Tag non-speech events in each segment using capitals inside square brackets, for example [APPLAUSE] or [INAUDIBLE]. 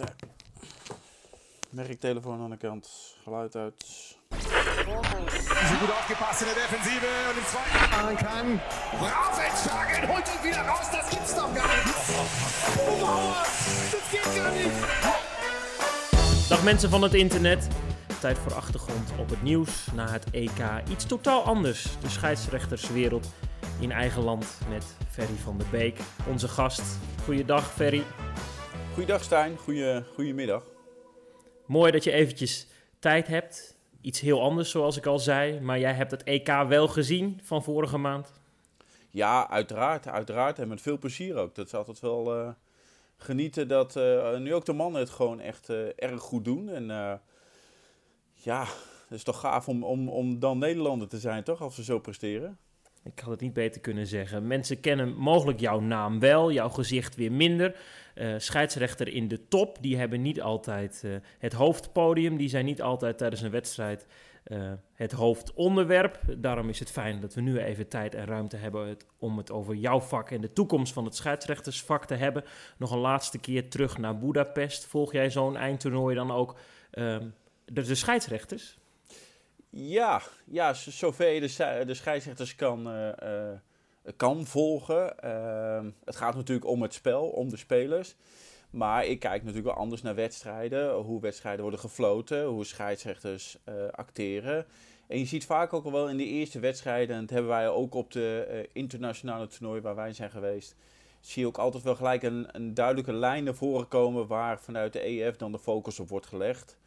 starten. Merktelefoon aan de kant, geluid uit. So gut aufgepasst in der Defensive und im zweiten machen kann. Rausentschlagen, holt ihn wieder raus, das gibt's doch gar nicht. Mauer, das geht gar nicht. Dag mensen van het internet. Tijd voor achtergrond op het nieuws na het EK. Iets totaal anders. De scheidsrechterswereld in eigen land met Ferry van der Beek, onze gast. Goeiedag Ferry. Goeiedag Stijn, Goeie, goedemiddag. Mooi dat je eventjes tijd hebt. Iets heel anders zoals ik al zei. Maar jij hebt het EK wel gezien van vorige maand. Ja, uiteraard, uiteraard. En met veel plezier ook. Dat is altijd wel eh, genieten dat eh, nu ook de mannen het gewoon echt eh, erg goed doen. En ja, het is toch gaaf om, om, om dan Nederlander te zijn, toch? Als ze zo presteren. Ik had het niet beter kunnen zeggen. Mensen kennen mogelijk jouw naam wel, jouw gezicht weer minder. Eh, scheidsrechter in de top, die hebben niet altijd eh, het hoofdpodium. Die zijn niet altijd tijdens een wedstrijd eh, het hoofdonderwerp. Daarom is het fijn dat we nu even tijd en ruimte hebben om het over jouw vak en de toekomst van het scheidsrechtersvak te hebben. Nog een laatste keer terug naar Budapest. Volg jij zo'n eindtoernooi dan ook ehm, de, de scheidsrechters? Ja, ja zover je de, de scheidsrechters kan, eh, eh, kan volgen. Ehm, het gaat natuurlijk om het spel, om de spelers. Maar ik kijk natuurlijk wel anders naar wedstrijden. Hoe wedstrijden worden gefloten, hoe scheidsrechters eh, acteren. En je ziet vaak ook al wel in de eerste wedstrijden, en dat hebben wij ook op de internationale toernooi waar wij zijn geweest, zie je ook altijd wel gelijk een, een duidelijke lijn naar voren komen waar vanuit de EF dan de focus op wordt gelegd.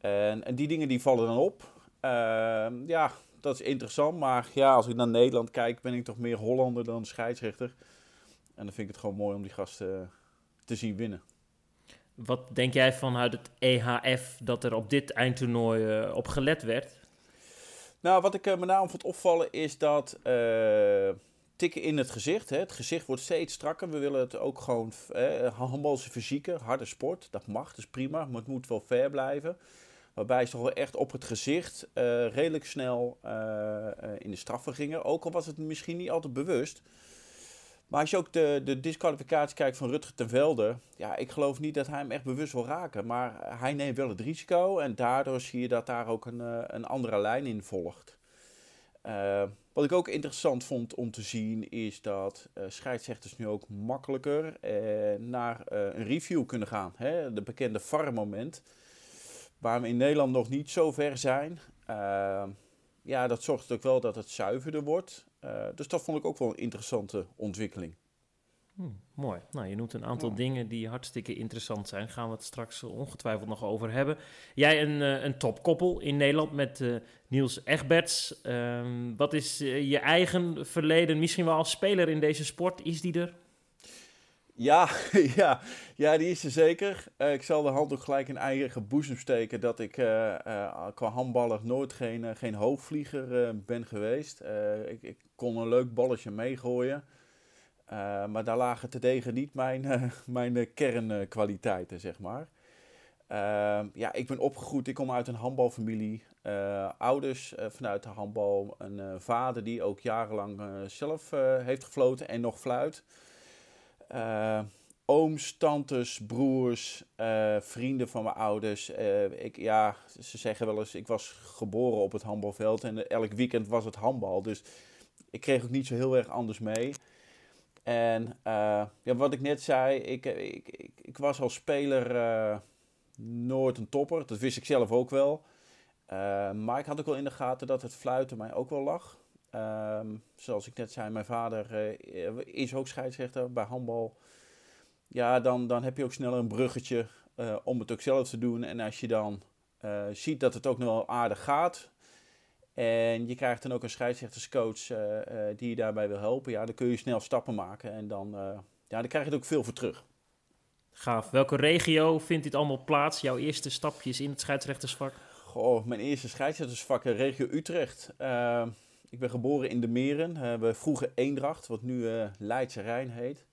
En, en die dingen die vallen dan op. Ehm, ja, dat is interessant. Maar ja, als ik naar Nederland kijk, ben ik toch meer Hollander dan scheidsrechter. En dan vind ik het gewoon mooi om die gasten eh, te zien winnen. Wat denk jij vanuit het EHF dat er op dit eindtoernooi eh, op gelet werd? Nou, wat ik eh, met name vond opvallen is dat eh, tikken in het gezicht. Hè. Het gezicht wordt steeds strakker. We willen het ook gewoon handbalse fysieke, harde sport. Dat mag, dat is prima. Maar het moet wel fair blijven. Waarbij ze toch wel echt op het gezicht eh, redelijk snel eh, eh, in de straffen gingen. Ook al was het misschien niet altijd bewust. Maar als je ook de, de disqualificatie kijkt van Rutger ten Velde. Ja, ik geloof niet dat hij hem echt bewust wil raken. Maar hij neemt wel het risico. En daardoor zie je dat daar ook een, een andere lijn in volgt. Wat ik ook interessant vond om te zien is dat eh, scheidsrechters nu ook makkelijker naar een review kunnen gaan. Hè? De bekende VAR-moment. Waar we in Nederland nog niet zo ver zijn. Eh, ja, dat zorgt ook wel dat het zuiverder wordt. Eh, dus dat vond ik ook wel een interessante ontwikkeling. Hm, mooi. Nou, je noemt een aantal dingen die hartstikke interessant zijn. Gaan we het straks ongetwijfeld nog over hebben. Jij een, eh, een topkoppel in Nederland met eh, Niels Egberts. Ehm, wat is eh, je eigen verleden, misschien wel als speler in deze sport? Is die er? Ja, [LAUGHS] ja, ja, die is er zeker. Eh, ik zal de hand ook gelijk in eigen boezem steken dat ik eh, eh, qua handballer nooit geen, geen hoogvlieger ben geweest. Ik, ik kon een leuk balletje meegooien. Maar daar lagen te degen niet mijn, [LAUGHS] mijn kernkwaliteiten, zeg maar. Eh, ja, ik ben opgegroeid, ik kom uit een handbalfamilie. Ouders vanuit de handbal, een vader die ook jarenlang zelf heeft gefloten en nog fluit. Eh, ooms, tantes, broers, eh, vrienden van mijn ouders. Eh, ik, ja, ze zeggen wel eens, ik was geboren op het handbalveld en elk weekend was het handbal. Dus ik kreeg ook niet zo heel erg anders mee. En ja, wat ik net zei, ik, ik, ik, ik was als speler nooit een topper. Dat wist ik zelf ook wel. Maar ik had ook wel in de gaten dat het fluiten mij ook wel lag. Ehm, zoals ik net zei, mijn vader eh, is ook scheidsrechter bij handbal. Ja, dan, dan heb je ook sneller een bruggetje eh, om het ook zelf te doen. En als je dan eh, ziet dat het ook nog wel aardig gaat. En je krijgt dan ook een scheidsrechterscoach die je daarbij wil helpen. Ja, dan kun je snel stappen maken. En dan, ja, dan krijg je er ook veel voor terug. Gaaf. Welke regio vindt dit allemaal plaats? Jouw eerste stapjes in het scheidsrechtersvak? Goh, mijn eerste scheidsrechtersvak, regio Utrecht. Ik ben geboren in de Meren. Eh, we vroeger Eendracht, wat nu eh Leidse Rijn heet.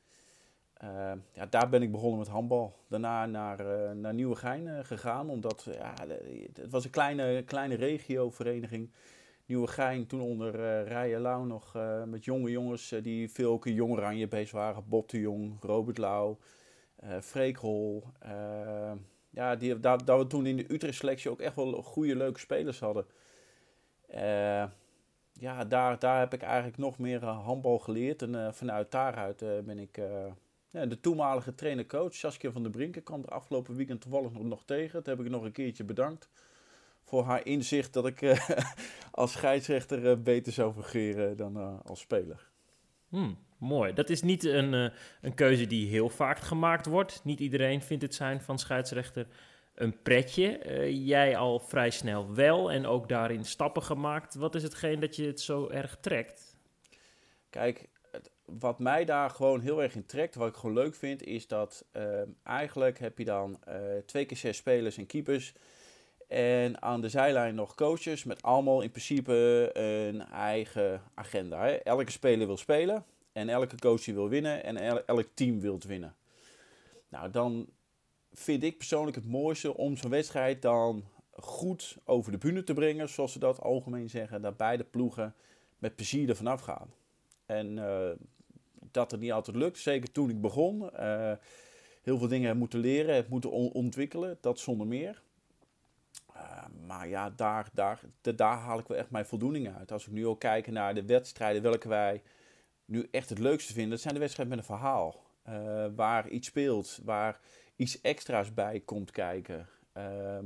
Eh, ja, daar ben ik begonnen met handbal. Daarna naar, naar Nieuwegein gegaan, omdat ja, het was een kleine, kleine regiovereniging. Nieuwegein, toen onder eh Rijen Lauw nog met jonge jongens die veel Jong Oranje bezig waren. Bob de Jong, Robert Lauw. uh, Freekhol. Uh, ja, die, dat, dat we toen in de Utrecht-selectie ook echt wel goede, leuke spelers hadden. Uh, ja, daar, daar heb ik eigenlijk nog meer handbal geleerd. En vanuit daaruit ben ik de toenmalige trainer-coach, Saskia van der Brinken, kwam er afgelopen weekend toevallig nog, tegen. Dat heb ik nog een keertje bedankt voor haar inzicht dat ik [LAUGHS] als scheidsrechter beter zou fungeren dan als speler. Hmm, mooi. Dat is niet een, een keuze die heel vaak gemaakt wordt. Niet iedereen vindt het zijn van scheidsrechter een pretje. jij al vrij snel wel en ook daarin stappen gemaakt. Wat is hetgeen dat je het zo erg trekt? Kijk, wat mij daar gewoon heel erg in trekt, wat ik gewoon leuk vind, is dat eigenlijk heb je dan twee keer zes spelers en keepers en aan de zijlijn nog coaches met allemaal in principe een eigen agenda. Hè? Elke speler wil spelen en elke coach wil winnen en elk team wil winnen. Nou, dan vind ik persoonlijk het mooiste om zo'n wedstrijd dan goed over de bühne te brengen, zoals ze dat algemeen zeggen, dat beide ploegen met plezier ervan afgaan. En uh, dat het niet altijd lukt, zeker toen ik begon. Uh, heel veel dingen moeten leren, het moeten ontwikkelen, dat zonder meer. Uh, maar ja, daar, daar, daar haal ik wel echt mijn voldoening uit. Als ik nu ook kijk naar de wedstrijden welke wij nu echt het leukste vinden, dat zijn de wedstrijden met een verhaal. Waar iets speelt, waar iets extra's bij komt kijken. Uh,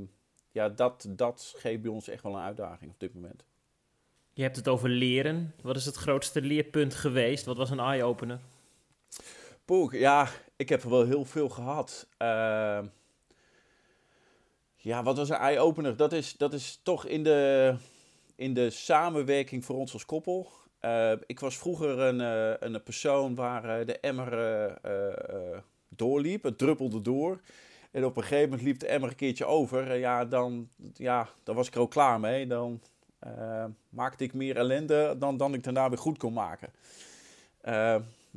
ja, dat, dat geeft bij ons echt wel een uitdaging op dit moment. Je hebt het over leren. Wat is het grootste leerpunt geweest? Wat was een eye-opener? Poek, ja, ik heb er wel heel veel gehad. Uh, ja, wat was een eye-opener? Dat is, dat is toch in de, in de samenwerking voor ons als koppel. Uh, ik was vroeger een, uh, een persoon waar uh, de emmer doorliep. Het druppelde door. En op een gegeven moment liep de emmer een keertje over. En ja, dan, ja, dan was ik er ook klaar mee. Dan maakte ik meer ellende dan, dan ik daarna weer goed kon maken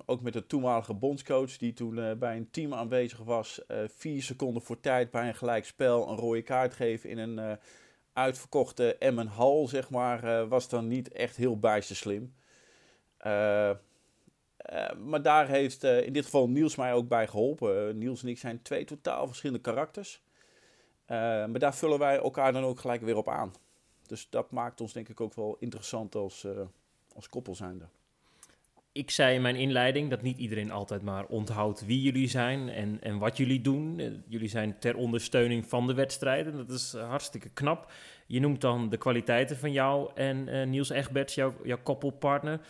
ook met de toenmalige bondscoach, die toen uh, bij een team aanwezig was, vier seconden voor tijd bij een gelijkspel een rode kaart geven in een uitverkochte Emmen Hall, zeg maar, was dan niet echt heel bijster slim. Maar daar heeft in dit geval Niels mij ook bij geholpen. Niels en ik zijn twee totaal verschillende karakters. maar daar vullen wij elkaar dan ook gelijk weer op aan. Dus dat maakt ons denk ik ook wel interessant als, als koppel zijnde ik zei in mijn inleiding dat niet iedereen altijd maar onthoudt wie jullie zijn en, en wat jullie doen. Eh, jullie zijn ter ondersteuning van de wedstrijden. Dat is eh, hartstikke knap. Je noemt dan de kwaliteiten van jou en Niels Egberts, jouw, jouw koppelpartner.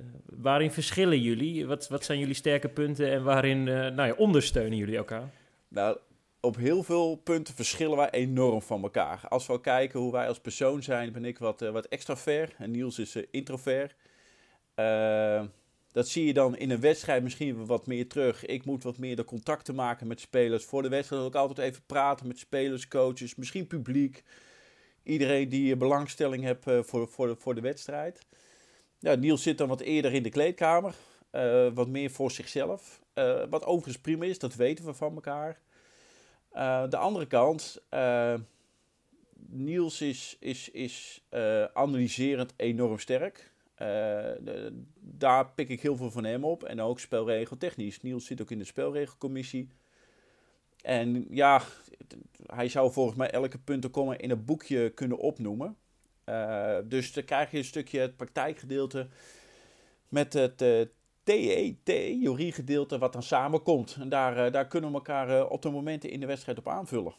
Uh, waarin verschillen jullie? Wat, wat zijn jullie sterke punten en waarin uh, nou ja, ondersteunen jullie elkaar? Nou, op heel veel punten verschillen wij enorm van elkaar. Als we kijken hoe wij als persoon zijn, ben ik wat, wat extravert en Niels is introvert. Dat zie je dan in een wedstrijd misschien wat meer terug. Ik moet wat meer de contacten maken met spelers. Voor de wedstrijd ook altijd even praten met spelers, coaches, misschien publiek. Iedereen die belangstelling heeft eh, voor, voor, voor de wedstrijd. Ja, Niels zit dan wat eerder in de kleedkamer. Uh, wat meer voor zichzelf. Uh, wat overigens prima is, dat weten we van elkaar. de andere kant, Niels is, is, is analyserend enorm sterk. Uh, daar pik ik heel veel van hem op. En ook spelregeltechnisch. Niels zit ook in de spelregelcommissie. En ja, hij zou volgens mij elke puntenkomma in een boekje kunnen opnoemen. Uh, dus dan krijg je een stukje het praktijkgedeelte met het uh, eh, TE, theoriegedeelte, wat dan samenkomt. En daar, daar kunnen we elkaar op de momenten in de wedstrijd op aanvullen.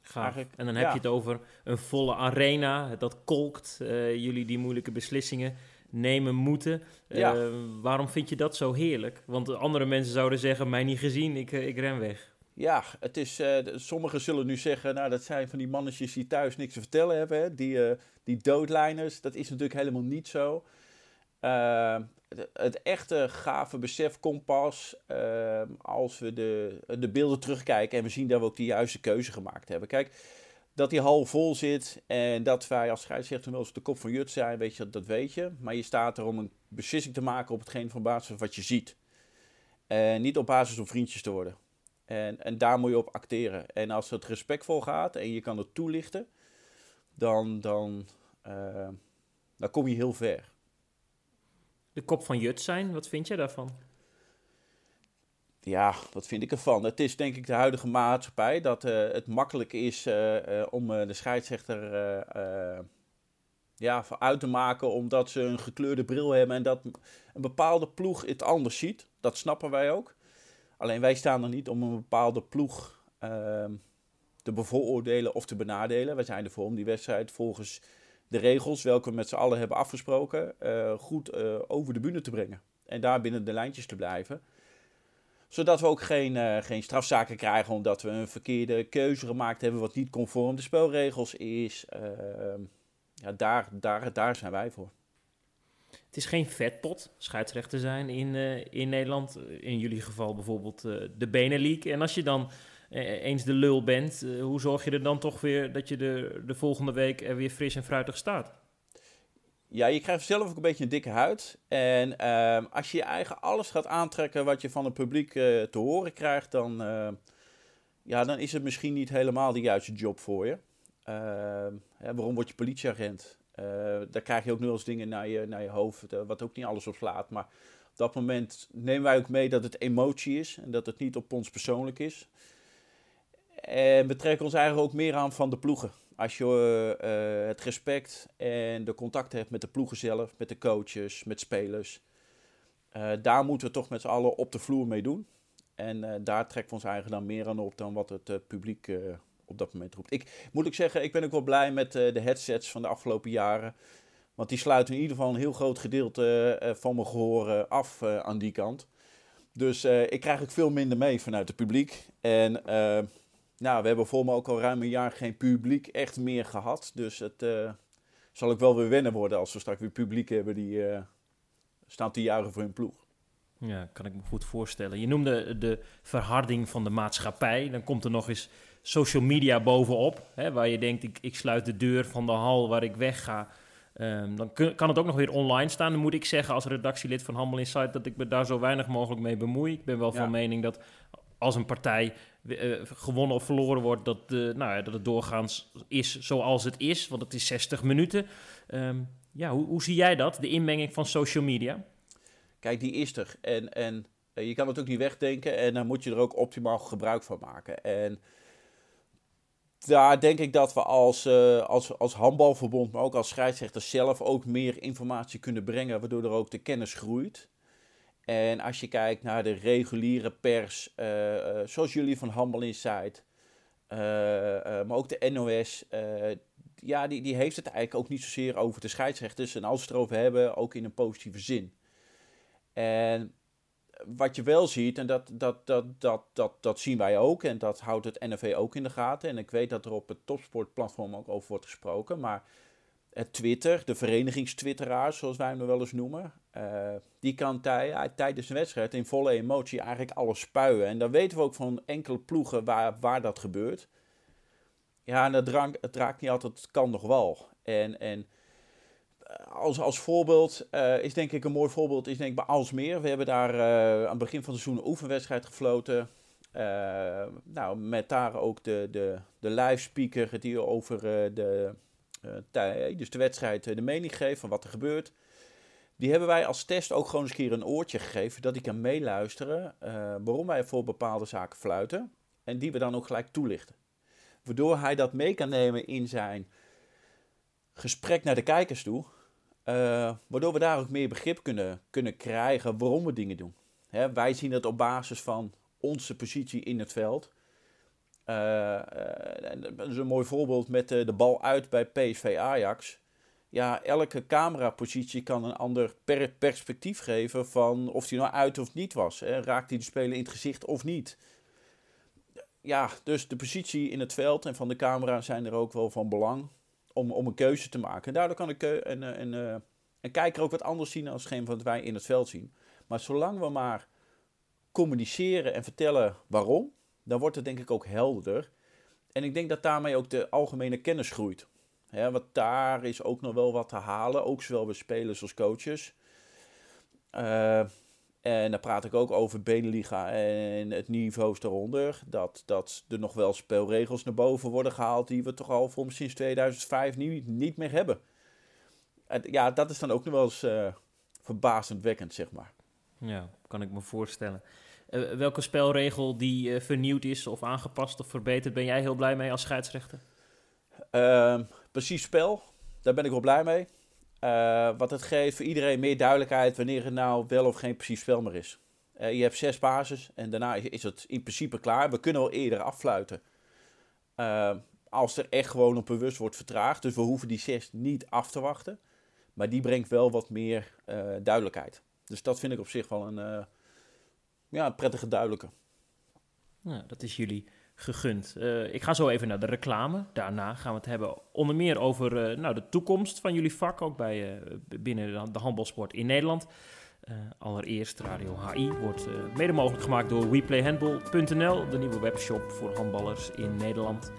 Gaaf. En dan heb je het over een volle arena, dat kolkt, jullie die moeilijke beslissingen nemen moeten. Ja. Waarom vind je dat zo heerlijk? Want andere mensen zouden zeggen, mij niet gezien, ik, ik ren weg. Ja, het is, sommigen zullen nu zeggen, nou dat zijn van die mannetjes die thuis niks te vertellen hebben. Hè? Die, die doodlijners, dat is natuurlijk helemaal niet zo het echte gave besef komt pas uh, als we de, de beelden terugkijken en we zien dat we ook de juiste keuze gemaakt hebben. Kijk, dat die hal vol zit en dat wij als scheidsrechter wel eens de kop van Jut zijn, weet je, dat weet je. Maar je staat er om een beslissing te maken op hetgeen van basis van wat je ziet. En niet op basis om vriendjes te worden. En, en daar moet je op acteren. En als het respectvol gaat en je kan het toelichten, dan, dan, uh, dan kom je heel ver de kop van Jut zijn. Wat vind jij daarvan? ja, wat vind ik ervan? Het is denk ik de huidige maatschappij dat het makkelijk is om de scheidsrechter ja, uit te maken omdat ze een gekleurde bril hebben en dat een bepaalde ploeg het anders ziet. Dat snappen wij ook. Alleen wij staan er niet om een bepaalde ploeg uh, te bevooroordelen of te benadelen. Wij zijn ervoor om die wedstrijd volgens de regels, welke we met z'n allen hebben afgesproken, uh, goed uh, over de bühne te brengen. En daar binnen de lijntjes te blijven. Zodat we ook geen, uh, geen strafzaken krijgen omdat we een verkeerde keuze gemaakt hebben wat niet conform de spelregels is. Ehm, ja, daar, daar, daar zijn wij voor. Het is geen vetpot, scheidsrechter zijn in, uh, in Nederland. In jullie geval bijvoorbeeld uh, de Benelink. En als je dan eens de lul bent, hoe zorg je er dan toch weer dat je de, de volgende week er weer fris en fruitig staat? Ja, je krijgt zelf ook een beetje een dikke huid. En ehm, als je je eigen alles gaat aantrekken wat je van het publiek te horen krijgt, dan, ja, dan is het misschien niet helemaal de juiste job voor je. Ehm, waarom word je politieagent? Uh, daar krijg je ook nu eens dingen naar je, naar je hoofd, uh, wat ook niet alles op slaat. Maar op dat moment nemen wij ook mee dat het emotie is en dat het niet op ons persoonlijk is. En we trekken ons eigenlijk ook meer aan van de ploegen. Als je uh, het respect en de contacten hebt met de ploegen zelf, met de coaches, met spelers. daar moeten we toch met z'n allen op de vloer mee doen. En daar trekken we ons eigenlijk dan meer aan op dan wat het publiek op dat moment roept. Ik moet ik zeggen, ik ben ook wel blij met uh, de headsets van de afgelopen jaren. Want die sluiten in ieder geval een heel groot gedeelte uh, van mijn gehoor af uh, aan die kant. Dus ik krijg ook veel minder mee vanuit het publiek. En nou, we hebben voor me ook al ruim een jaar geen publiek echt meer gehad. Dus het zal ook wel weer wennen worden als we straks weer publiek hebben die staan te juichen voor hun ploeg. Ja, kan ik me goed voorstellen. Je noemde de verharding van de maatschappij. Dan komt er nog eens social media bovenop. Hè, waar je denkt, ik, ik sluit de deur van de hal waar ik wegga. Um, dan kun, kan het ook nog weer online staan. Dan moet ik zeggen als redactielid van Handel Insight dat ik me daar zo weinig mogelijk mee bemoei. Ik ben wel van mening dat als een partij uh, gewonnen of verloren wordt, dat, uh, nou ja, dat het doorgaans is zoals het is. Want het is 60 minuten. Um, ja, hoe, hoe zie jij dat, de inmenging van social media? Kijk, die is er. En, en uh, je kan het ook niet wegdenken. En dan moet je er ook optimaal gebruik van maken. En daar denk ik dat we als, uh, als, als handbalverbond, maar ook als scheidsrechter zelf ook meer informatie kunnen brengen, waardoor er ook de kennis groeit. En als je kijkt naar de reguliere pers, uh, uh, zoals jullie van Handbal Insight, maar ook de NOS, ja, die, die heeft het eigenlijk ook niet zozeer over de scheidsrechters. En als ze het erover hebben, ook in een positieve zin. En wat je wel ziet, en dat, dat, dat, dat, dat, dat zien wij ook, en dat houdt het NFV ook in de gaten. En ik weet dat er op het topsportplatform ook over wordt gesproken. Maar het Twitter, de verenigingstwitteraars, zoals wij hem nog wel eens noemen, uh, die kan tij, tijdens een wedstrijd in volle emotie eigenlijk alles spuien. En dan weten we ook van enkele ploegen waar, waar dat gebeurt. Ja, en het, drank, het raakt niet altijd, het kan nog wel. En, en als, als voorbeeld uh, is denk ik een mooi voorbeeld is denk ik bij Alsmeer. We hebben daar uh, aan het begin van het seizoen een oefenwedstrijd gefloten. Nou, met daar ook de, de, de live speaker die over de, dus de wedstrijd de mening geeft van wat er gebeurt. Die hebben wij als test ook gewoon eens een keer een oortje gegeven. Dat hij kan meeluisteren waarom wij voor bepaalde zaken fluiten. En die we dan ook gelijk toelichten. Waardoor hij dat mee kan nemen in zijn gesprek naar de kijkers toe. Uh, waardoor we daar ook meer begrip kunnen, kunnen krijgen waarom we dingen doen. Hè, wij zien het op basis van onze positie in het veld. Uh, dat is een mooi voorbeeld met de, bal uit bij PSV Ajax. Ja, elke camerapositie kan een ander per perspectief geven van of hij nou uit of niet was. Hè. Raakt hij de speler in het gezicht of niet? Ja, dus de positie in het veld en van de camera zijn er ook wel van belang om, om een keuze te maken. En daardoor kan een, een, een, eh, een kijker ook wat anders zien als geen wat wij in het veld zien. Maar zolang we maar communiceren en vertellen waarom, dan wordt het denk ik ook helderder. En ik denk dat daarmee ook de algemene kennis groeit. Ja, want daar is ook nog wel wat te halen, ook zowel bij spelers als coaches. Uh, en dan praat ik ook over Beneliga en het niveau eronder. Dat, dat er nog wel spelregels naar boven worden gehaald die we toch al voor sinds 2005 niet, niet meer hebben. En ja, dat is dan ook nog wel eens uh, verbazendwekkend, zeg maar. Ja, kan ik me voorstellen. welke spelregel die vernieuwd is of aangepast of verbeterd, ben jij heel blij mee als scheidsrechter? Ehm, precies spel, daar ben ik wel blij mee. Wat het geeft voor iedereen meer duidelijkheid wanneer het nou wel of geen precies spel meer is. je hebt zes bases en daarna is het in principe klaar. We kunnen wel eerder affluiten. Ehm, als er echt gewoon op bewust wordt vertraagd. Dus we hoeven die 6 niet af te wachten. Maar die brengt wel wat meer duidelijkheid. Dus dat vind ik op zich wel een, ja, prettige duidelijke. Nou, dat is jullie gegund. Uh, ik ga zo even naar de reclame. Daarna gaan we het hebben onder meer over nou, de toekomst van jullie vak. Ook bij, binnen de handbalsport in Nederland. allereerst Radio HI wordt mede mogelijk gemaakt door WePlayHandball.nl. De nieuwe webshop voor handballers in Nederland.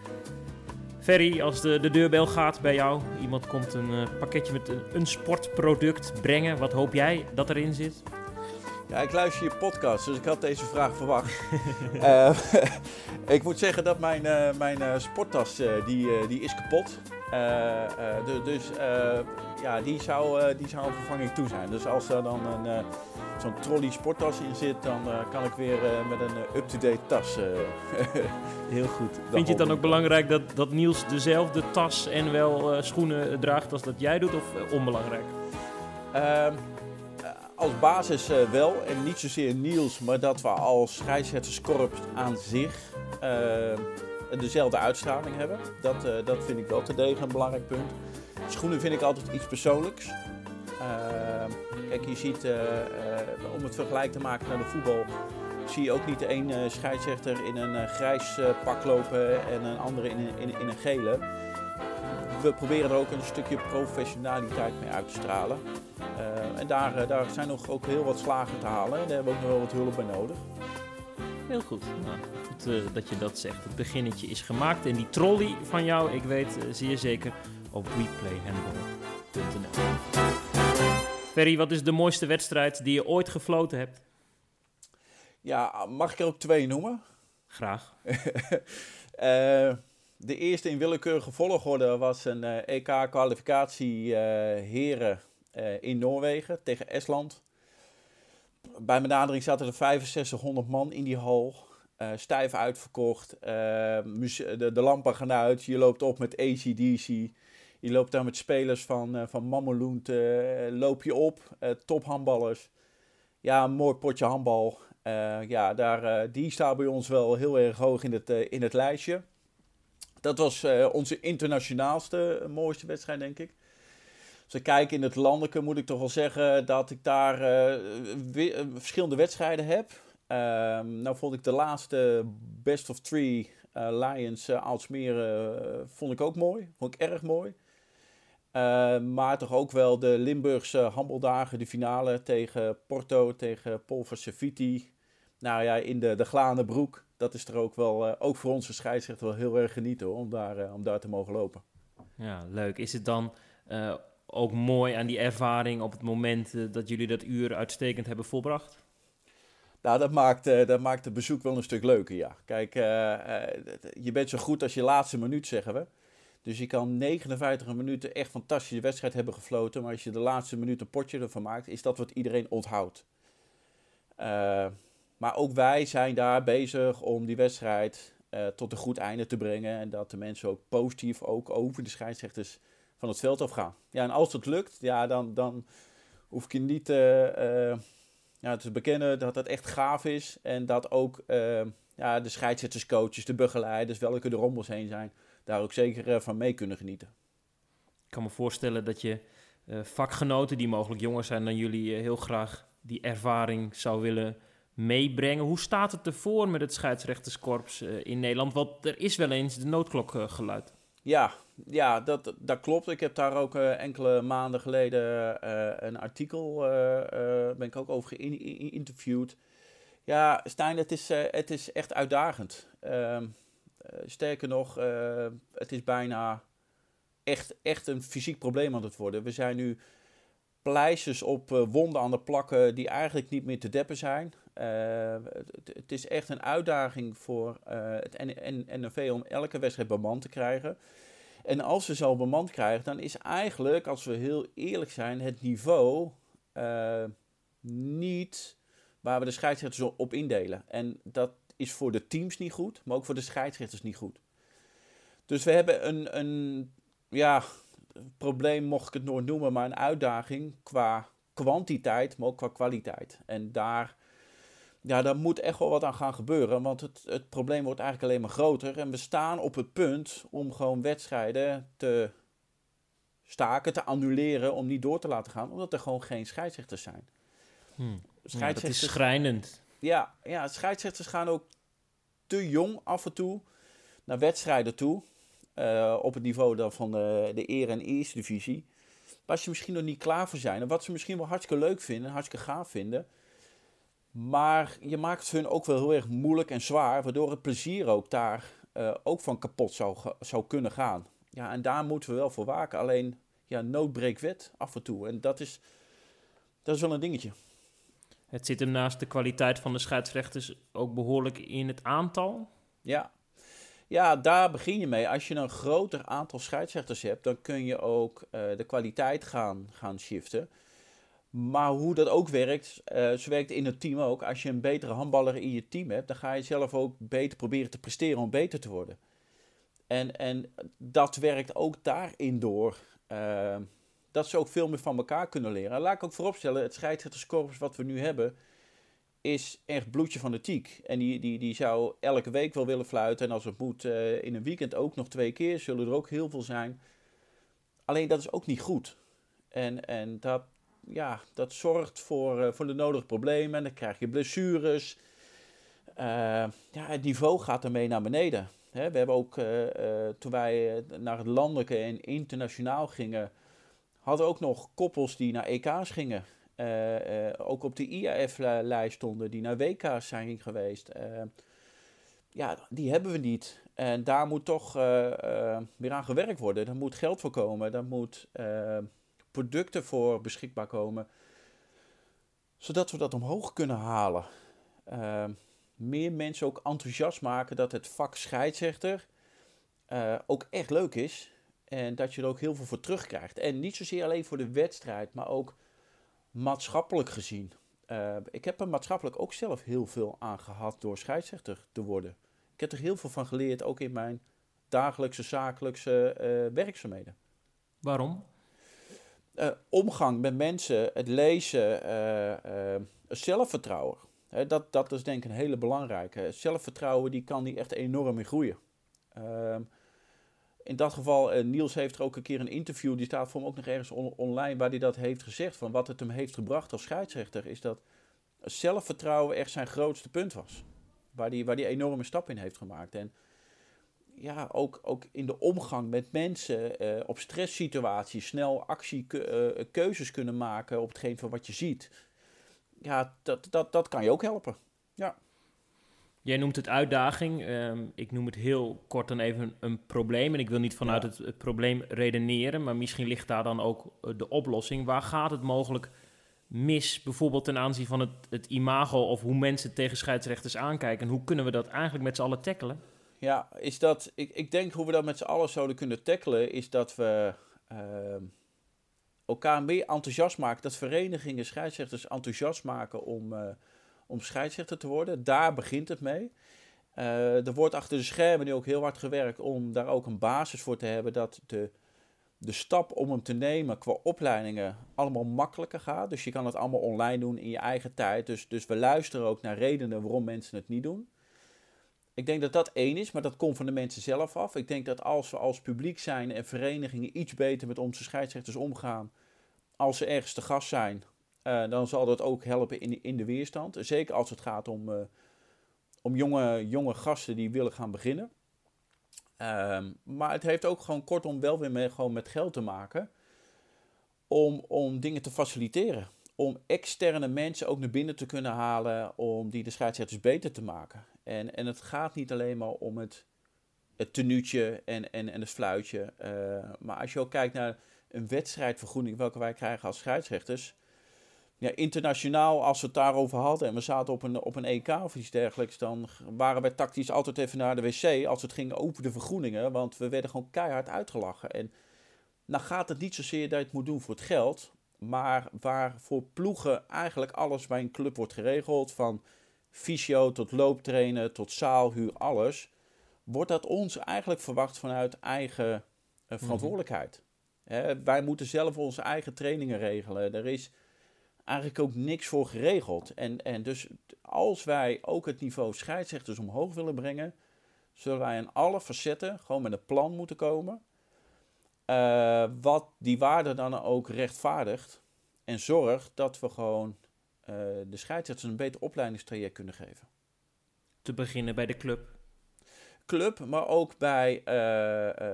Ferry, als de, de deurbel gaat bij jou, iemand komt een pakketje met een, een, sportproduct brengen, wat hoop jij dat erin zit? Ja, ik luister je podcast, dus ik had deze vraag verwacht. uh, [LAUGHS] [LAUGHS] ik moet zeggen dat mijn, uh, mijn sporttas die, die is kapot. dus ja, die zou, die zou een vervanging toe zijn. Dus als er dan een zo'n trolley sporttas in zit, dan kan ik weer met een up-to-date tas [LAUGHS] Heel goed. Vind je het dan ook belangrijk dat, dat Niels dezelfde tas en wel schoenen draagt als dat jij doet, of onbelangrijk? Als basis uh, wel, en niet zozeer Niels, maar dat we als scheidsrechterskorps aan zich dezelfde uitstraling hebben. Dat, dat vind ik wel te degen een belangrijk punt. Schoenen vind ik altijd iets persoonlijks. Kijk, je ziet, om het vergelijk te maken naar de voetbal, zie je ook niet de een scheidsrechter in een grijs pak lopen en een andere in, in, in een gele. We proberen er ook een stukje professionaliteit mee uit te stralen. En daar, daar zijn nog ook heel wat slagen te halen. En daar hebben we ook nog wel wat hulp bij nodig. Heel goed. Nou, goed dat je dat zegt. Het beginnetje is gemaakt. En die trolley van jou, ik weet zeer zeker, op WePlayHandball.nl. Ferry, wat is de mooiste wedstrijd die je ooit gefloten hebt? Ja, mag ik er ook twee noemen? Graag. [LAUGHS] de eerste in willekeurige volgorde was een uh, eh, EK-kwalificatie heren in Noorwegen tegen Estland. Bij benadering zaten er 6500 man in die hal. stijf uitverkocht. De, de, lampen gaan uit. Je loopt op met ACDC. Je loopt daar met spelers van, van loop je op. tophandballers. Ja, een mooi potje handbal. Ja, daar, die staat bij ons wel heel erg hoog in het, in het lijstje. Dat was onze internationaalste, mooiste wedstrijd, denk ik. We kijken in het landelijke, moet ik toch wel zeggen dat ik daar verschillende wedstrijden heb. Ehm, nou vond ik de laatste Best of Three Lions Aalsmeer vond ik ook mooi. Vond ik erg mooi. maar toch ook wel de Limburgse handbaldagen, de finale tegen Porto, tegen Polver Ceviti nou ja, in de, de glane broek. Dat is er ook wel, uh, ook voor onze scheidsrechter wel heel erg genieten hoor, om, daar, om daar te mogen lopen. Ja, leuk. Is het dan ook mooi aan die ervaring op het moment dat jullie dat uur uitstekend hebben volbracht? Nou, dat maakt, dat maakt het bezoek wel een stuk leuker, ja. Kijk, je bent zo goed als je laatste minuut, zeggen we. Dus je kan 59 minuten echt fantastische wedstrijd hebben gefloten. Maar als je de laatste minuut een potje ervan maakt, is dat wat iedereen onthoudt. Maar ook wij zijn daar bezig om die wedstrijd tot een goed einde te brengen. En dat de mensen ook positief ook over de scheidsrechters van het veld afgaan. Ja, en als het lukt, ja, dan, dan hoef ik je niet uh, uh, ja, te bekennen dat het echt gaaf is. En dat ook ja, de scheidsrechterscoaches, de begeleiders, welke de rommels heen zijn, daar ook zeker van mee kunnen genieten. Ik kan me voorstellen dat je vakgenoten, die mogelijk jonger zijn dan jullie, heel graag die ervaring zou willen meebrengen. Hoe staat het ervoor met het scheidsrechterskorps in Nederland? Want er is wel eens de noodklok geluid. Ja, ja dat, dat klopt. Ik heb daar ook uh, enkele maanden geleden een artikel, ben ik ook over geïnterviewd. Ja, Stijn, het is, het is echt uitdagend. Ehm, sterker nog, het is bijna echt, echt een fysiek probleem aan het worden. We zijn nu pleisters op wonden aan de plakken die eigenlijk niet meer te deppen zijn. Uh, het, het, is echt een uitdaging voor uh, het NNV om elke wedstrijd bemand te krijgen. En als we zo bemand krijgen, dan is eigenlijk, als we heel eerlijk zijn, het niveau uh, niet waar we de scheidsrechters op indelen. En dat is voor de teams niet goed, maar ook voor de scheidsrechters niet goed. Dus we hebben een, een ja, probleem, mocht ik het nooit noemen, maar een uitdaging qua kwantiteit, maar ook qua kwaliteit. En daar, ja, daar moet echt wel wat aan gaan gebeuren, want het, het probleem wordt eigenlijk alleen maar groter. En we staan op het punt om gewoon wedstrijden te staken, te annuleren, om niet door te laten gaan, omdat er gewoon geen scheidsrechters zijn. Hmm. Ja, dat is schrijnend. Ja, ja, scheidsrechters gaan ook te jong af en toe naar wedstrijden toe. Uh, op het niveau dan van de, de Eer- en Eerste Divisie. Waar ze misschien nog niet klaar voor zijn. En wat ze misschien wel hartstikke leuk vinden, hartstikke gaaf vinden. Maar je maakt het hun ook wel heel erg moeilijk en zwaar. Waardoor het plezier ook daar uh, ook van kapot zou, zou kunnen gaan. Ja, en daar moeten we wel voor waken. Alleen, ja, nood wet af en toe. En dat is, dat is wel een dingetje. Het zit hem naast de kwaliteit van de scheidsrechters ook behoorlijk in het aantal. Ja. ja, daar begin je mee. Als je een groter aantal scheidsrechters hebt, dan kun je ook uh, de kwaliteit gaan, gaan shiften. Maar hoe dat ook werkt, uh, zo werkt in het team ook. Als je een betere handballer in je team hebt, dan ga je zelf ook beter proberen te presteren om beter te worden. En, en dat werkt ook daarin door. Uh, dat ze ook veel meer van elkaar kunnen leren. En laat ik ook vooropstellen, het scheidsrechterskorps wat we nu hebben, is echt bloedje van de tiek. En die, die, die zou elke week wel willen fluiten. En als het moet, uh, in een weekend ook nog twee keer. Zullen er ook heel veel zijn. Alleen dat is ook niet goed. En, en dat, ja, dat zorgt voor, uh, voor de nodige problemen. En dan krijg je blessures. Uh, ja, het niveau gaat ermee naar beneden. Hè, we hebben ook, toen wij naar het landelijke en internationaal gingen hadden ook nog koppels die naar EK's gingen. Ook op de IAF-lijst stonden, die naar WK's zijn geweest. Ja, die hebben we niet. En daar moet toch weer aan gewerkt worden. Er moet geld voor komen. Er moet producten voor beschikbaar komen. Zodat we dat omhoog kunnen halen. meer mensen ook enthousiast maken dat het vak scheidsrechter ook echt leuk is. En dat je er ook heel veel voor terugkrijgt. En niet zozeer alleen voor de wedstrijd, maar ook maatschappelijk gezien. Uh, ik heb er maatschappelijk ook zelf heel veel aan gehad door scheidsrechter te worden. Ik heb er heel veel van geleerd, ook in mijn dagelijkse zakelijkse uh, werkzaamheden. Waarom? Uh, omgang met mensen, het lezen, zelfvertrouwen. dat, dat is denk ik een hele belangrijke. Zelfvertrouwen die kan die echt enorm in groeien. Ehm, in dat geval, Niels heeft er ook een keer een interview, die staat voor hem ook nog ergens online, waar hij dat heeft gezegd. Van wat het hem heeft gebracht als scheidsrechter, is dat zelfvertrouwen echt zijn grootste punt was. Waar hij waar die enorme stap in heeft gemaakt. En ja, ook, ook in de omgang met mensen, uh, op stresssituaties, snel actie, uh, keuzes kunnen maken op hetgeen van wat je ziet. Ja, dat, dat, dat kan je ook helpen. Ja. Jij noemt het uitdaging. Um, ik noem het heel kort dan even een probleem. En ik wil niet vanuit ja. het, het, probleem redeneren, maar misschien ligt daar dan ook eh, de oplossing. Waar gaat het mogelijk mis, bijvoorbeeld ten aanzien van het, het imago of hoe mensen tegen scheidsrechters aankijken? En hoe kunnen we dat eigenlijk met z'n allen tackelen? Ja, is dat, ik, ik denk hoe we dat met z'n allen zouden kunnen tackelen, is dat we uh, elkaar meer enthousiast maken. Dat verenigingen scheidsrechters enthousiast maken om. Uh, om scheidsrechter te worden. Daar begint het mee. Uh, er wordt achter de schermen nu ook heel hard gewerkt om daar ook een basis voor te hebben dat de, de stap om hem te nemen qua opleidingen allemaal makkelijker gaat. Dus je kan het allemaal online doen in je eigen tijd. Dus, dus we luisteren ook naar redenen waarom mensen het niet doen. Ik denk dat dat één is, maar dat komt van de mensen zelf af. Ik denk dat als we als publiek zijn en verenigingen iets beter met onze scheidsrechters omgaan, als ze ergens te gast zijn uh, dan zal dat ook helpen in, in de weerstand. Zeker als het gaat om, uh, om jonge, jonge gasten die willen gaan beginnen. Um, maar het heeft ook gewoon kortom wel weer mee, gewoon met geld te maken. Om, om dingen te faciliteren. Om externe mensen ook naar binnen te kunnen halen. Om die de scheidsrechters beter te maken. En, en het gaat niet alleen maar om het, het tenuutje en, en, en het fluitje. Uh, maar als je ook kijkt naar een wedstrijdvergoeding welke wij krijgen als scheidsrechters ja, internationaal, als we het daarover hadden en we zaten op een, op een EK of iets dergelijks, dan waren wij tactisch altijd even naar de wc als het ging over de vergroeningen, want we werden gewoon keihard uitgelachen. En nou gaat het niet zozeer dat je het moet doen voor het geld, maar waar voor ploegen eigenlijk alles bij een club wordt geregeld, van fysio tot looptrainen tot zaalhuur, alles, wordt dat ons eigenlijk verwacht vanuit eigen uh, verantwoordelijkheid. wij moeten zelf onze eigen trainingen regelen. Er is eigenlijk ook niks voor geregeld. En, en dus als wij ook het niveau scheidsrechters omhoog willen brengen, zullen wij in alle facetten gewoon met een plan moeten komen. Uh, wat die waarde dan ook rechtvaardigt. En zorgt dat we gewoon uh, de scheidsrechters een beter opleidingstraject kunnen geven. Te beginnen bij de club. Club, maar ook bij uh,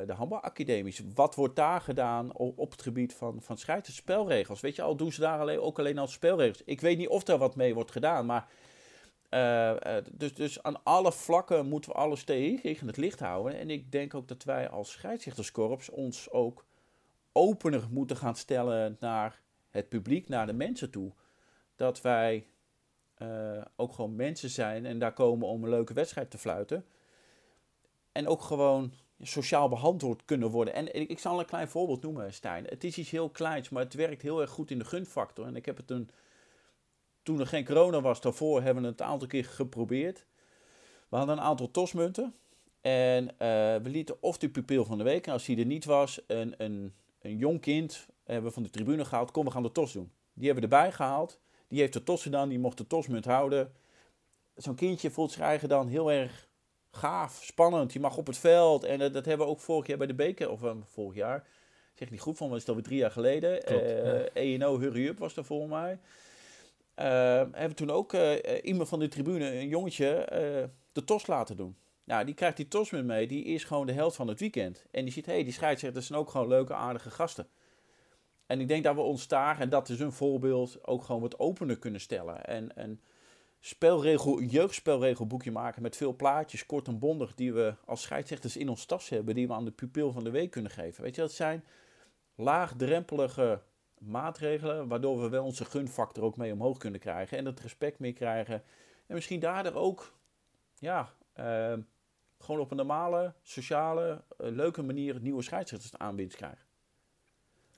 de handbalacademies. Wat wordt daar gedaan op, op het gebied van, van spelregels? Weet je, al doen ze daar alleen, ook alleen al spelregels. Ik weet niet of daar wat mee wordt gedaan, maar uh, dus, dus aan alle vlakken moeten we alles tegen het licht houden. En ik denk ook dat wij als scheidsrechterskorps ons ook opener moeten gaan stellen naar het publiek, naar de mensen toe. Dat wij uh, ook gewoon mensen zijn en daar komen om een leuke wedstrijd te fluiten. En ook gewoon sociaal behandeld kunnen worden. En ik, zal een klein voorbeeld noemen, Stijn. Het is iets heel kleins, maar het werkt heel erg goed in de gunfactor. En ik heb het een toen er geen corona was, daarvoor hebben we het een aantal keer geprobeerd. We hadden een aantal tosmunten. En uh, we lieten of de pupil van de week, en als die er niet was, een, een, een jong kind hebben we van de tribune gehaald. Kom, we gaan de tos doen. Die hebben we erbij gehaald. Die heeft de tos gedaan, die mocht de tosmunt houden. Zo'n kindje voelt zich eigenlijk dan heel erg gaaf, spannend. Die mag op het veld. En uh, dat hebben we ook vorig jaar bij de beker, of uh, vorig jaar, zeg niet goed van, maar dat is alweer drie jaar geleden. Klopt, ja. ENO Hurry Up was er voor mij. Uh, hebben toen ook uh, iemand van de tribune, een jongetje, uh, de tos laten doen. Nou, die krijgt die tos met mee, die is gewoon de helft van het weekend. En die ziet, hé, hey, die scheidsrechters zijn ook gewoon leuke, aardige gasten. En ik denk dat we ons daar, en dat is een voorbeeld, ook gewoon wat opener kunnen stellen. En een spelregel, jeugdspelregelboekje maken met veel plaatjes, kort en bondig, die we als scheidsrechters in ons tas hebben, die we aan de pupil van de week kunnen geven. Weet je, dat zijn laagdrempelige maatregelen, waardoor we wel onze gunfactor ook mee omhoog kunnen krijgen en het respect mee krijgen. En misschien daardoor ook, ja, uh, gewoon op een normale, sociale, uh, leuke manier nieuwe scheidsrechters aanbieden krijgen.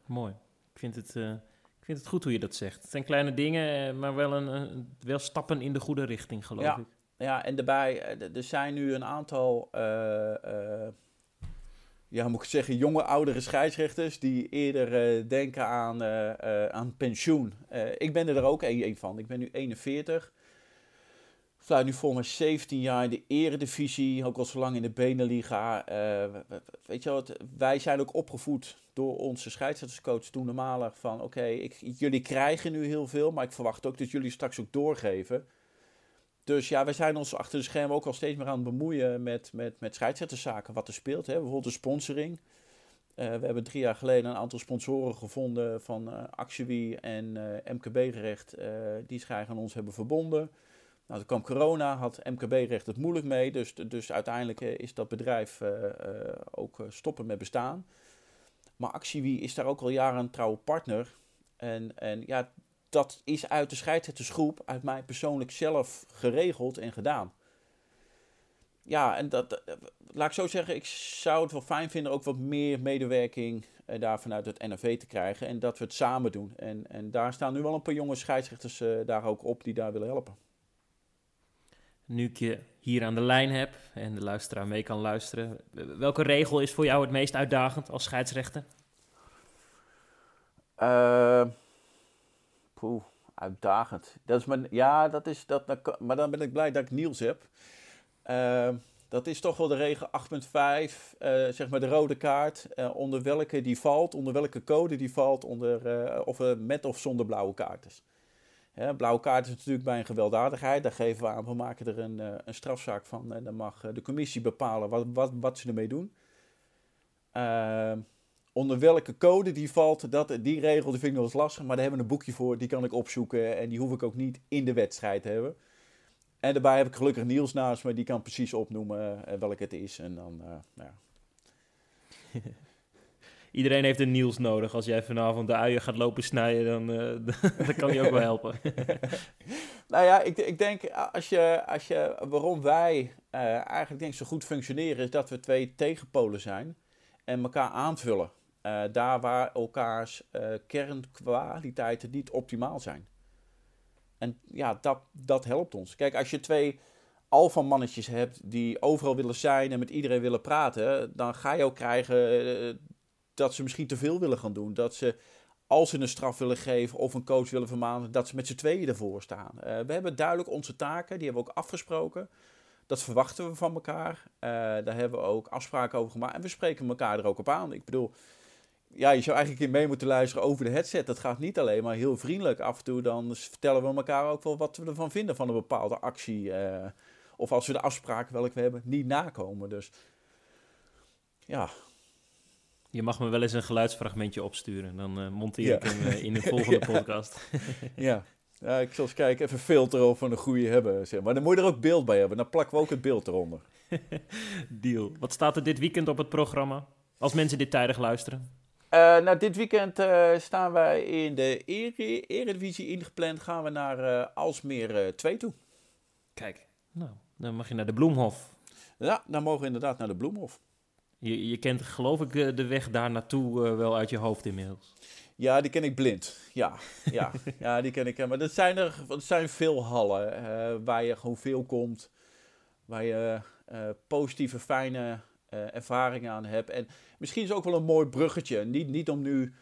Mooi. Ik vind het, uh, ik vind het goed hoe je dat zegt. Het zijn kleine dingen, maar wel, een, wel stappen in de goede richting, geloof ja. ik. Ja, en daarbij, er zijn nu een aantal ja, moet ik zeggen, jonge, oudere scheidsrechters die eerder uh, denken aan, aan pensioen. ik ben er ook een, een, van. Ik ben nu 41. Fluit nu voor mij 17 jaar in de eredivisie, ook al zo lang in de Beneliga. weet je wat, wij zijn ook opgevoed door onze scheidsrechterscoach toen normaal van... Oké, jullie krijgen nu heel veel, maar ik verwacht ook dat jullie straks ook doorgeven... Dus ja, wij zijn ons achter de schermen ook al steeds meer aan het bemoeien met, met, met scheidsrechterszaken, wat er speelt. Hè. Bijvoorbeeld de sponsoring. Uh, we hebben drie jaar geleden een aantal sponsoren gevonden van uh, en MKB-recht, die zich aan ons hebben verbonden. Nou, kwam corona, had MKB-recht het moeilijk mee, dus, dus uiteindelijk is dat bedrijf ook stoppen met bestaan. Maar Actiewie is daar ook al jaren een trouwe partner. En, en ja, dat is uit de scheidsrechtersgroep, uit mij persoonlijk zelf geregeld en gedaan. Ja, en dat, laat ik zo zeggen, ik zou het wel fijn vinden ook wat meer medewerking eh, daar vanuit het NRV te krijgen. En dat we het samen doen. En, en daar staan nu wel een paar jonge scheidsrechters uh, daar ook op die daar willen helpen. Nu ik je hier aan de lijn heb en de luisteraar mee kan luisteren, welke regel is voor jou het meest uitdagend als scheidsrechter? Uh, uitdagend. Dat is mijn, ja, dat is, dat, maar dan ben ik blij dat ik Niels heb. Uh, dat is toch wel de regel 8.5, uh, zeg maar de rode kaart. Onder welke die valt, onder welke code die valt, onder, of met of zonder blauwe kaart. Blauwe kaart is natuurlijk bij een gewelddadigheid. Daar geven we aan, we maken er een, een strafzaak van. En dan mag de commissie bepalen wat, wat, wat ze ermee doen. Uh, onder welke code die valt, dat, die regel die vind ik nog eens lastig. Maar daar hebben we een boekje voor, die kan ik opzoeken. En die hoef ik ook niet in de wedstrijd te hebben. En daarbij heb ik gelukkig Niels naast me, die kan precies opnoemen uh, welk het is. En dan, nou ja. [LAUGHS] Iedereen heeft een Niels nodig. Als jij vanavond de uien gaat lopen snijden, dan, uh, [LAUGHS] dan kan je ook wel helpen. [LAUGHS] nou ja, ik, ik denk als je, als je, waarom wij eigenlijk denk zo goed functioneren, is dat we twee tegenpolen zijn en elkaar aanvullen. Eh, daar waar elkaars kernkwaliteiten niet optimaal zijn. En ja, dat, dat helpt ons. Kijk, als je twee alfamannetjes hebt die overal willen zijn en met iedereen willen praten, dan ga je ook krijgen dat ze misschien te veel willen gaan doen. Dat ze, als ze een straf willen geven of een coach willen vermanen, dat ze met z'n tweeën ervoor staan. we hebben duidelijk onze taken, die hebben we ook afgesproken. Dat verwachten we van elkaar. Uh, daar hebben we ook afspraken over gemaakt. En we spreken elkaar er ook op aan. Ik bedoel, ja, je zou eigenlijk in mee moeten luisteren over de headset. Dat gaat niet alleen maar heel vriendelijk. Af en toe dan vertellen we elkaar ook wel wat we ervan vinden van een bepaalde actie. Uh, of als we de afspraken welke we hebben niet nakomen. Dus ja. Je mag me wel eens een geluidsfragmentje opsturen. Dan uh, monteer ja. ik hem in de volgende [LAUGHS] podcast. [LAUGHS] ja. Ja, ik zal eens kijken, even filter of we een goede hebben. Zeg. Maar dan moet je er ook beeld bij hebben. Dan plakken we ook het beeld eronder. [LAUGHS] Deal. Wat staat er dit weekend op het programma? Als mensen dit tijdig luisteren. Uh, nou, dit weekend staan wij in de Eredivisie ingepland. Gaan we naar Alsmeer 2 toe. Kijk, nou, dan mag je naar de Bloemhof. Ja, dan mogen we inderdaad naar de Bloemhof. Je, je kent geloof ik de, de weg daar naartoe wel uit je hoofd inmiddels. Ja, die ken ik blind. Ja, ja, ja die ken ik. Maar er zijn er, er zijn veel hallen uh, waar je gewoon veel komt. Waar je positieve, fijne ervaringen aan hebt. En misschien is ook wel een mooi bruggetje. Niet, niet om nu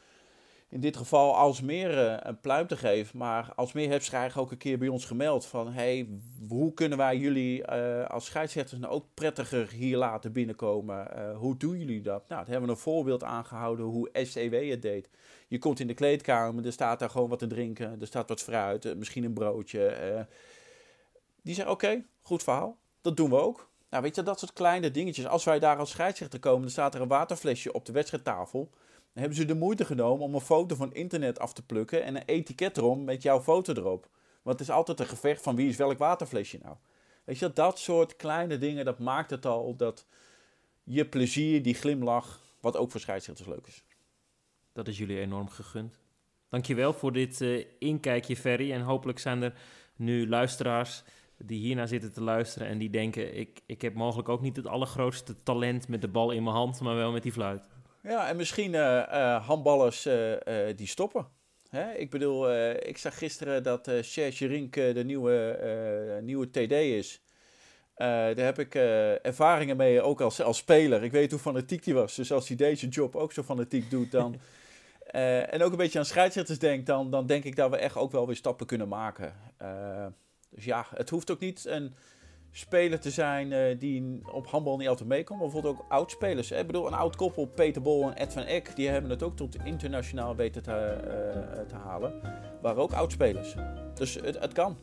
in dit geval Alsmeer uh, een pluim te geven. Maar Alsmeer heeft zich eigenlijk ook een keer bij ons gemeld van... hey, hoe kunnen wij jullie uh, als scheidsrechters nou ook prettiger hier laten binnenkomen? Uh, hoe doen jullie dat? Nou, hebben we een voorbeeld aangehouden hoe SEW het deed. Je komt in de kleedkamer, er staat daar gewoon wat te drinken. Er staat wat fruit, misschien een broodje. die zeggen, oké, goed verhaal. Dat doen we ook. Nou, weet je, dat soort kleine dingetjes. Als wij daar als scheidsrechter komen, dan staat er een waterflesje op de wedstrijdtafel. Hebben ze de moeite genomen om een foto van internet af te plukken en een etiket erom met jouw foto erop. Want het is altijd een gevecht van wie is welk waterflesje nou. Weet je, dat soort kleine dingen, dat maakt het al dat je plezier, die glimlach, wat ook voor scheidsrechters leuk is. Dat is jullie enorm gegund. Dankjewel voor dit uh, inkijkje, Ferry. En hopelijk zijn er nu luisteraars die hiernaar zitten te luisteren en die denken: ik, ik heb mogelijk ook niet het allergrootste talent met de bal in mijn hand, maar wel met die fluit. Ja, en misschien uh, uh, handballers uh, die stoppen. Hè? Ik bedoel, ik zag gisteren dat uh, Serge Rink de nieuwe, nieuwe TD is. daar heb ik ervaringen mee, ook als, als speler. Ik weet hoe fanatiek die was. Dus als hij deze job ook zo fanatiek doet, dan... [LAUGHS] en ook een beetje aan scheidsrechters denkt, dan, dan denk ik dat we echt ook wel weer stappen kunnen maken. dus ja, het hoeft ook niet een speler te zijn uh, die op handbal niet altijd meekomt. Maar bijvoorbeeld ook oudspelers. Ik bedoel, een oud koppel, Peter Bol en Ed van Eck, die hebben het ook tot internationaal weten te, uh, te halen. Waren ook oudspelers. Dus het, het kan.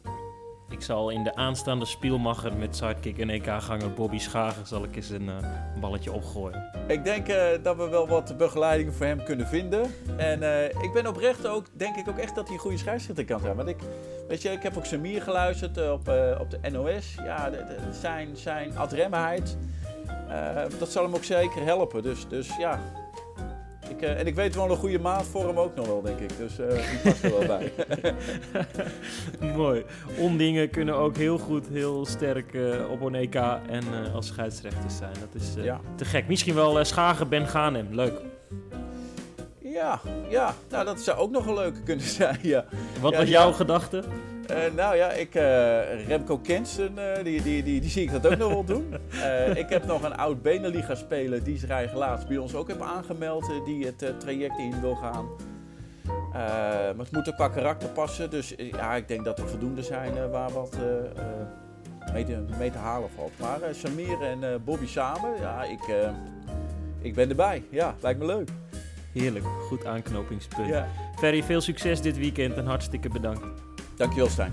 Ik zal in de aanstaande spielmacher met sidekick en EK-ganger Bobby Schagen zal ik eens een uh, balletje opgooien. Ik denk uh, dat we wel wat begeleiding voor hem kunnen vinden. En uh, ik ben oprecht ook, denk ik ook echt dat hij een goede scheidsrechter kan zijn. Want ik, weet je, ik heb ook Samir geluisterd op, op de NOS. Ja, zijn, zijn adremheid, dat zal hem ook zeker helpen. Dus, dus ja, ik, uh, en ik weet wel een goede maat voor hem ook nog wel, denk ik. Dus uh, die past er wel bij. [LAUGHS] Mooi. Ondingen kunnen ook heel goed, heel sterk uh, op EK en als scheidsrechters zijn. Dat is ja. te gek. Misschien wel Schagen Ben Ganem. Leuk. Ja, ja. Nou, dat zou ook nog een leuke kunnen [LAUGHS] zijn, ja. Wat ja, was jouw gedachte? Uh, nou ja, ik, uh, Remco Kensen, uh, die, die, die, die, zie ik dat ook nog wel doen. [LAUGHS] ik heb nog een oud Beneliga speler die zich eigenlijk laatst bij ons ook heeft aangemeld. die het traject in wil gaan. maar het moet ook qua karakter passen. Dus ja, ik denk dat er voldoende zijn waar wat mee, te, mee te halen valt. Maar Samir en Bobby samen, ja, ik, ik ben erbij. Ja, lijkt me leuk. Heerlijk, goed aanknopingspunt. Ja. Ferry, veel succes dit weekend en hartstikke bedankt. Dankjewel Stijn.